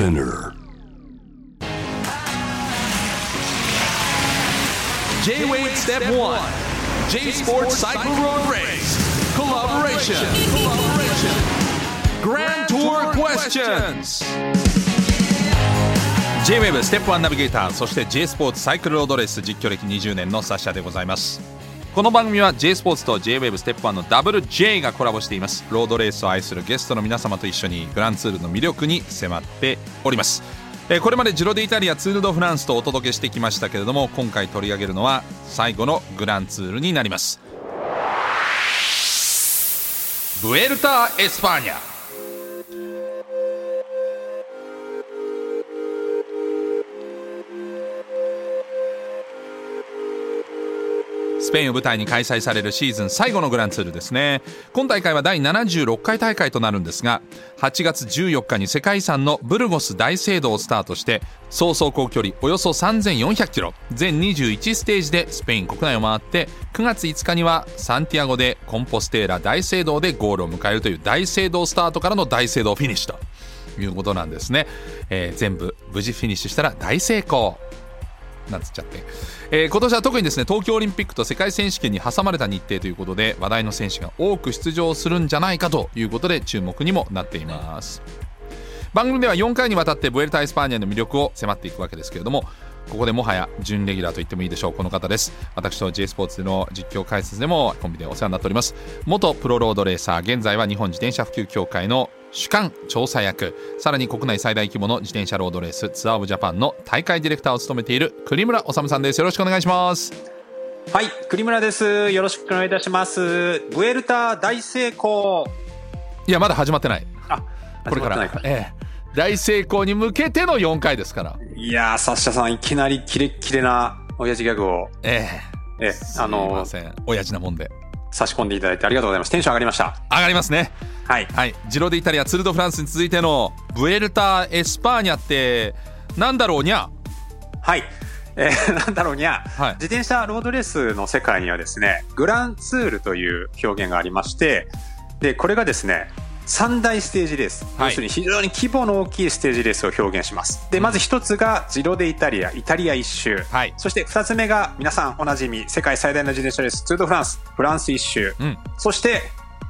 Spinner. J-Wade Step 1 J Sports Cycle Road Race Collaboration Collaboration Grand Tour Questions J-Wave ステップ1ナビゲーターそして J スポーツサイクルロードレース実況歴20年のサッシャでございますこの番組は J スポーツと J-Wave ステップ1のダブル J がコラボしています。ロードレースを愛するゲストの皆様と一緒にグランツールの魅力に迫っております。これまでジロ・デ・イタリア、ツール・ド・フランスとお届けしてきましたけれども今回取り上げるのは最後のグランツールになります。ブエルタ・エスパーニャ。スペインを舞台に開催されるシーズン最後のグランツールですね。今大会は第76回大会となるんですが8月14日に世界遺産のブルゴス大聖堂をスタートして総走行距離およそ3400キロ全21ステージでスペイン国内を回って9月5日にはサンティアゴでコンポステーラ大聖堂でゴールを迎えるという大聖堂スタートからの大聖堂フィニッシュということなんですね、えー全部無事フィニッシュしたら大成功。なんつっちゃって、えー今年は特にですね東京オリンピックと世界選手権に挟まれた日程ということで話題の選手が多く出場するんじゃないかということで注目にもなっています。番組では4回にわたってブエルタ・エスパーニャの魅力を迫っていくわけですけれどもここでもはや準レギュラーと言ってもいいでしょう。この方です。私と J スポーツでの実況解説でもコンビでお世話になっております。元プロロードレーサー現在は日本自転車普及協会の主幹調査役。さらに国内最大規模の自転車ロードレースツアーオブジャパンの大会ディレクターを務めている栗村修さんです。よろしくお願いします。はい、栗村です。よろしくお願いいたします。ブエルタ大成功。いやまだ始まってない。あ、これから。ええ大成功に向けての4回ですから。いやー、サッシャさん、いきなりキレッキレな親父ギャグを、ええ。え、すいませんあの親父なもんで。差し込んでいただいてありがとうございます。テンション上がりました。上がりますね。はい。はい、ジロデイタリアツール・ド・フランスに続いてのブエルタ・エスパーニャってなんだろうにゃ。はい。えー なんだろうにゃ、はい。自転車ロードレースの世界にはですね、グランツールという表現がありまして、で、これがですね、三大ステージレース、はい。要するに非常に規模の大きいステージレースを表現します。で、まず一つがジロデイタリア、イタリア一周。はい。そして二つ目が皆さんおなじみ、世界最大の自転車レース、ツール・ド・フランス、フランス一周。うん。そして、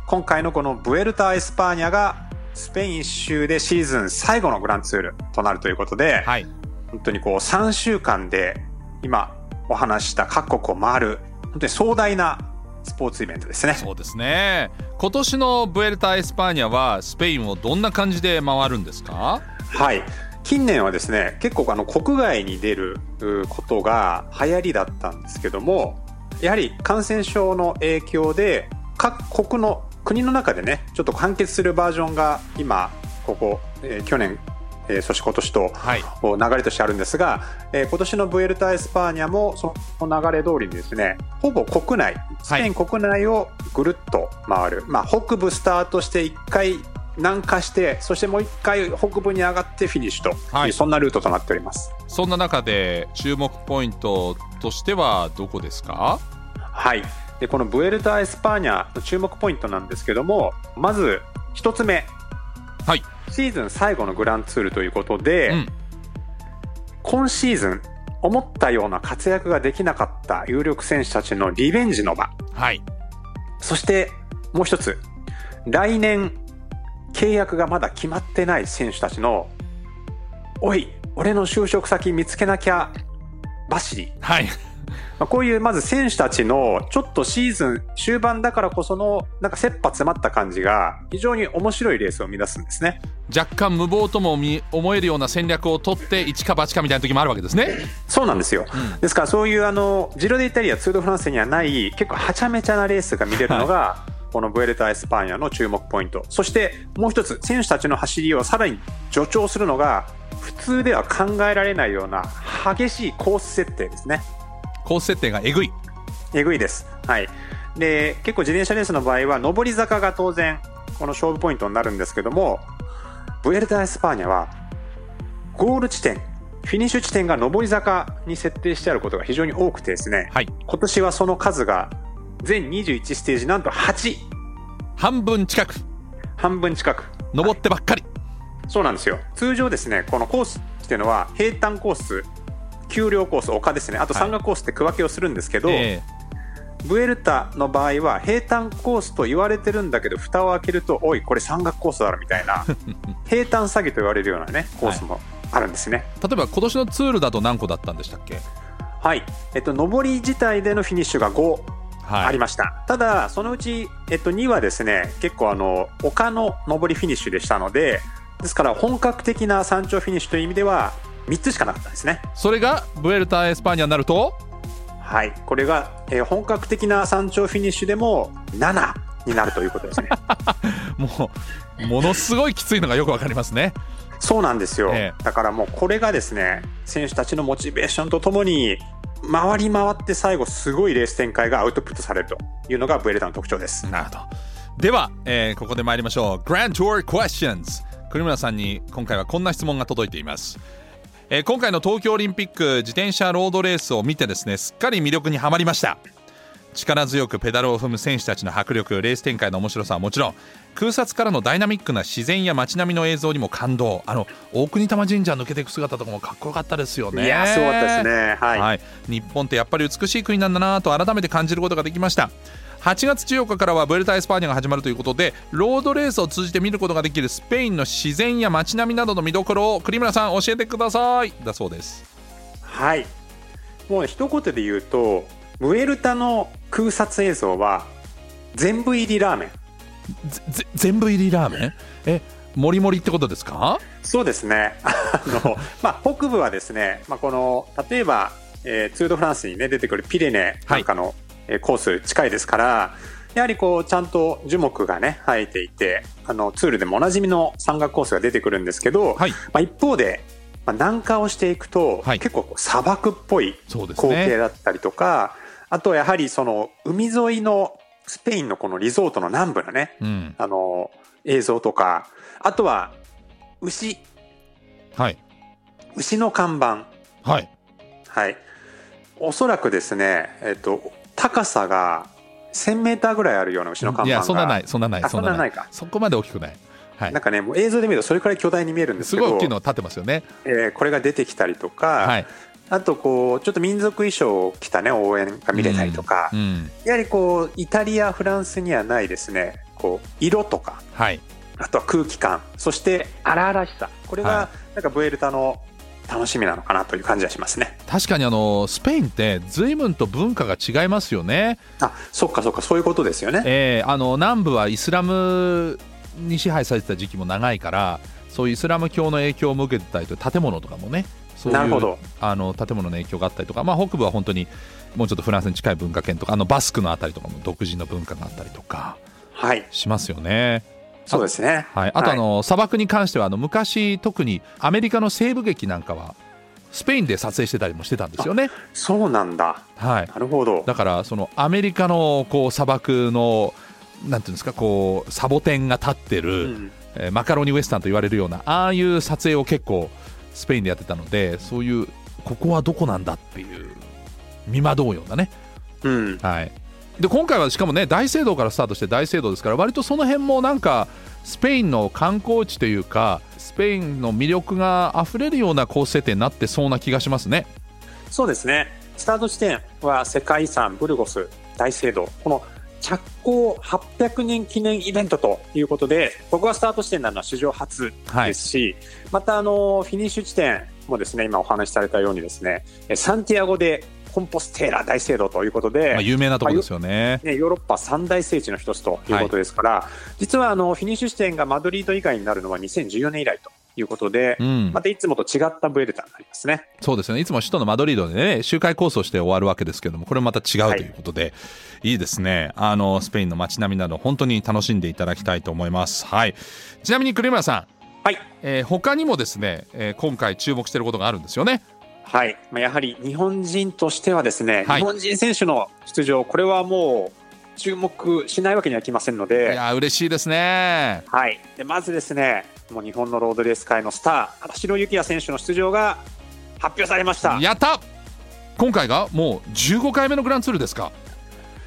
今回のこのブエルタ・エスパーニャが、スペイン一周でシーズン最後のグランツールとなるということで、はい。本当にこう3週間で今お話しした各国を回る本当に壮大なスポーツイベントですね。そうですね今年のブエルタ・エスパーニャはスペインをどんな感じで回るんですか？はい。近年はですね、結構あの国外に出ることが流行りだったんですけども、やはり感染症の影響で各国の国の中でね、ちょっと完結するバージョンが今、ここ、えー去年、えーそして今年と流れとしてあるんですが、えー今年のブエルタ・エスパーニャもその流れ通りにですねほぼ国内スペイン国内をぐるっと回る、まあ、北部スタートして1回南下してそしてもう1回北部に上がってフィニッシュという、はい。そんなルートとなっております。そんな中で注目ポイントとしてはどこですか？はい。でこのブエルタ・エスパーニャの注目ポイントなんですけどもまず1つ目はい、シーズン最後のグランツールということで、うん、今シーズン思ったような活躍ができなかった有力選手たちのリベンジの場。はい。そしてもう一つ。来年契約がまだ決まってない選手たちのおい俺の就職先見つけなきゃ走りはいまあこういうまず選手たちのちょっとシーズン終盤だからこそのなんか切羽詰まった感じが非常に面白いレースを生み出すんですね。若干無謀とも思えるような戦略を取って一か八かみたいな時もあるわけですね。そうなんですよ、うん。ですからそういうあのジロデイタリアツール・ド・フランスにはない結構はちゃめちゃなレースが見れるのが、このブエルタ・エスパーニャの注目ポイント。そしてもう一つ選手たちの走りをさらに助長するのが普通では考えられないような激しいコース設定ですねコース設定がえぐい。えぐいです。はい。で、結構自転車レースの場合は、上り坂が当然、この勝負ポイントになるんですけども、ブエルタ・エスパーニャは、ゴール地点、フィニッシュ地点が上り坂に設定してあることが非常に多くてですね、はい。今年はその数が全21ステージなんと8、半分近く。半分近く。登ってばっかり、そうなんですよ。通常ですねこのコースっていうのは平坦コース丘陵コース丘ですね。あと山岳コースって区分けをするんですけど、えブエルタの場合は平坦コースと言われてるんだけど蓋を開けるとおいこれ山岳コースだろみたいな 平坦詐欺と言われるようなねコースもあるんですね。え例えば今年のツールだと何個だったんでしたっけ？はい、えっと上り自体でのフィニッシュが5はい。ありました、ただそのうち、えっと、2はですね結構あの丘の上りフィニッシュでしたのでですから本格的な山頂フィニッシュという意味では3つしかなかったですね。それがブエルタ・エスパーニャになると？はい。これが、えー本格的な山頂フィニッシュでも7になるということですね。もうものすごいきついのがよくわかりますね。そうなんですよ、えだからもうこれがですね選手たちのモチベーションとともに回り回って最後すごいレース展開がアウトプットされるというのがブエルタの特徴です。なるほど。では、えーここで参りましょう。Grand Tour Questions 栗村さんに今回はこんな質問が届いています、えー今回の東京オリンピック自転車ロードレースを見てですねすっかり魅力にはまりました。力強くペダルを踏む選手たちの迫力レース展開の面白さはもちろん空撮からのダイナミックな自然や街並みの映像にも感動。あの大国玉神社抜けていく姿とかもかっこよかったですよね。いやーすごかったですね。はい、はい、日本ってやっぱり美しい国なんだなと改めて感じることができました8月14日からはブエルタ・エスパーニャが始まるということでロードレースを通じて見ることができるスペインの自然や街並みなどの見どころを栗村さん教えてくださいだそうですはい。もう一言で言うと、ムエルタの空撮映像は全部入りラーメン。全部入りラーメン？えもりもりってことですか？そうですね。あの、まあ、北部はですね、まあ、この、例えば、えーツール・ド・フランスにね、出てくるピレネなんかの、えーコース近いですから、やはりこう、ちゃんと樹木がね、生えていて、あの、ツールでもおなじみの山岳コースが出てくるんですけど、はい。まあ、一方で、まあ、南下をしていくと、はい。結構砂漠っぽいそうです光景ねだったりとか、あとやはりその海沿いのスペインのこのリゾートの南部のね、うん。あの映像とか、あとは牛、はい。牛の看板。はい。はい。おそらくですね、えっと、高さが1000メーターぐらいあるような牛の看板が。いやそんなないそんなないあそんなない。か。そこまで大きくない。はい。なんかね、もう映像で見るとそれくらい巨大に見えるんですけど、すごい大きいの立ってますよね。えーこれが出てきたりとか、はい。あとこう、ちょっと民族衣装を着たね、応援が見れたりとか、うんうん。やはりこう、イタリア、フランスにはないですね、こう、色とか、はい。あとは空気感、そして荒々しさ。これはが、なんかブエルタの楽しみなのかなという感じはしますね。確かにあのスペインって随分と文化が違いますよねあ、そっかそっか、そういうことですよね。えーあの南部はイスラムに支配されてた時期も長いからそういうイスラム教の影響も受けてたりと建物とかもねそういうなるほどあの建物の影響があったりとか、まあ、北部は本当にもうちょっとフランスに近い文化圏とかあのバスクのあたりとかも独自の文化があったりとかはい、しますよね。そうですね。はい、あとあの、砂漠に関してはあの昔特にアメリカの西部劇なんかはスペインで撮影してたりもしてたんですよね。そうなんだ。はい、なるほど。だからそのアメリカのこう砂漠のなんていうんですかこうサボテンが立ってる、うんえーマカロニウエスタンと言われるようなああいう撮影を結構スペインでやってたのでそういうここはどこなんだっていう見惑うようなね、うん。はい、で今回はしかもね大聖堂からスタートして大聖堂ですから割とその辺もなんかスペインの観光地というかスペインの魅力があふれるようなコース設定になってそうな気がしますね。そうですね。スタート地点は世界遺産ブルゴス大聖堂。この着工800年記念イベントということで、ここがスタート地点なのは史上初ですし、またあの、フィニッシュ地点もですね、今お話しされたようにですね、えサンティアゴでコンポステーラ大聖堂ということで、まあ、有名なところですよね。ね、ヨーロッパ三大聖地の一つということですから、実はあのフィニッシュ地点がマドリード以外になるのは2014年以来ということで、うん。またいつもと違ったブエルタになりますね。そうですね。いつも首都のマドリードでね周回コースをして終わるわけですけどもこれまた違うということで、い、いですね。あのスペインの街並みなど本当に楽しんでいただきたいと思います。はい。ちなみに栗村さん、はい。えー他にもですね、えー今回注目していることがあるんですよねはい。まあ、やはり日本人としてはですね、はい日本人選手の出場、これはもう注目しないわけにはいきませんのいで、やー嬉しいですねはい。でまずですね、もう日本のロードレース界のスター、新城幸也選手の出場が発表されました。やった今回がもう15回目のグランツールですか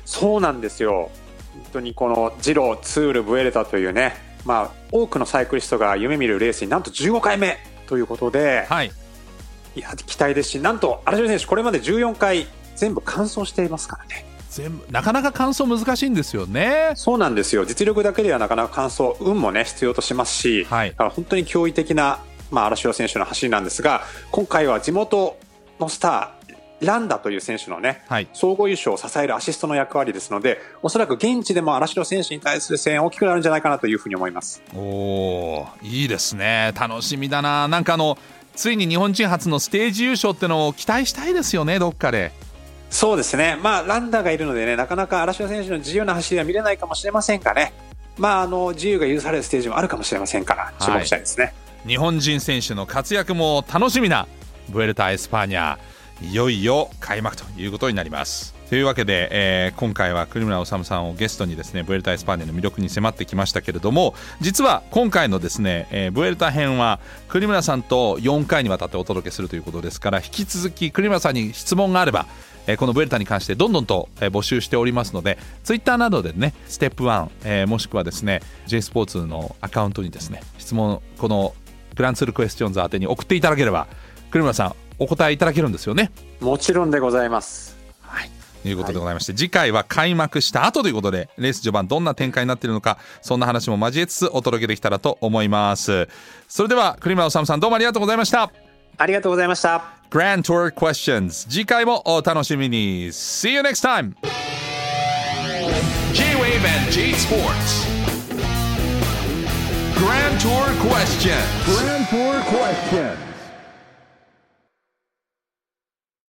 そうなんですよ。本当にこのジロー、ツール、ブエルタというね、まあ、多くのサイクリストが夢見るレースになんと15回目ということで、はいいや期待ですしなんと荒城選手これまで14回全部完走していますからね。全部なかなか完走難しいんですよね。そうなんですよ。実力だけではなかなか完走運もね必要としますし、はい。本当に驚異的な、まあ、荒城選手の走りなんですが今回は地元のスターランダという選手のね、はい。総合優勝を支えるアシストの役割ですのでおそらく現地でも荒城選手に対する声援大きくなるんじゃないかなというふうに思います。おおいいですね。楽しみだな。なんかあのついに日本人初のステージ優勝ってのを期待したいですよねどっかで。そうですね、まあ、ランダーがいるのでね、なかなか荒城選手の自由な走りは見れないかもしれませんがね、まあ、あの自由が許されるステージもあるかもしれませんから、注目したいですね。日本人選手の活躍も楽しみなブエルタ・エスパーニャいよいよ開幕ということになります。というわけで、えー今回は栗村修さんをゲストにですねブエルタ・エスパーニャの魅力に迫ってきましたけれども実は今回のですね、えーブエルタ編は栗村さんと4回にわたってお届けするということですから引き続き栗村さんに質問があればえこのブエルタに関してどんどんとえ募集しておりますのでツイッターなどでねステップ1、えーもしくはですね J スポーツのアカウントにですね質問このグランツールクエスチョンズ宛てに送っていただければ栗村さんお答えいただけるんですよね？もちろんでございます。はい。とい。うことでございまして、次回は開幕した後ということでレース序盤どんな展開になっているのかそんな話も交えつつお届けできたらと思います。それでは栗村治さんどうもありがとうございました。ありがとうございました。Grand Tour Questions 次回もお楽しみに。See you next time. J-Wave and J Sports Grand Tour Questions. Grand Tour question.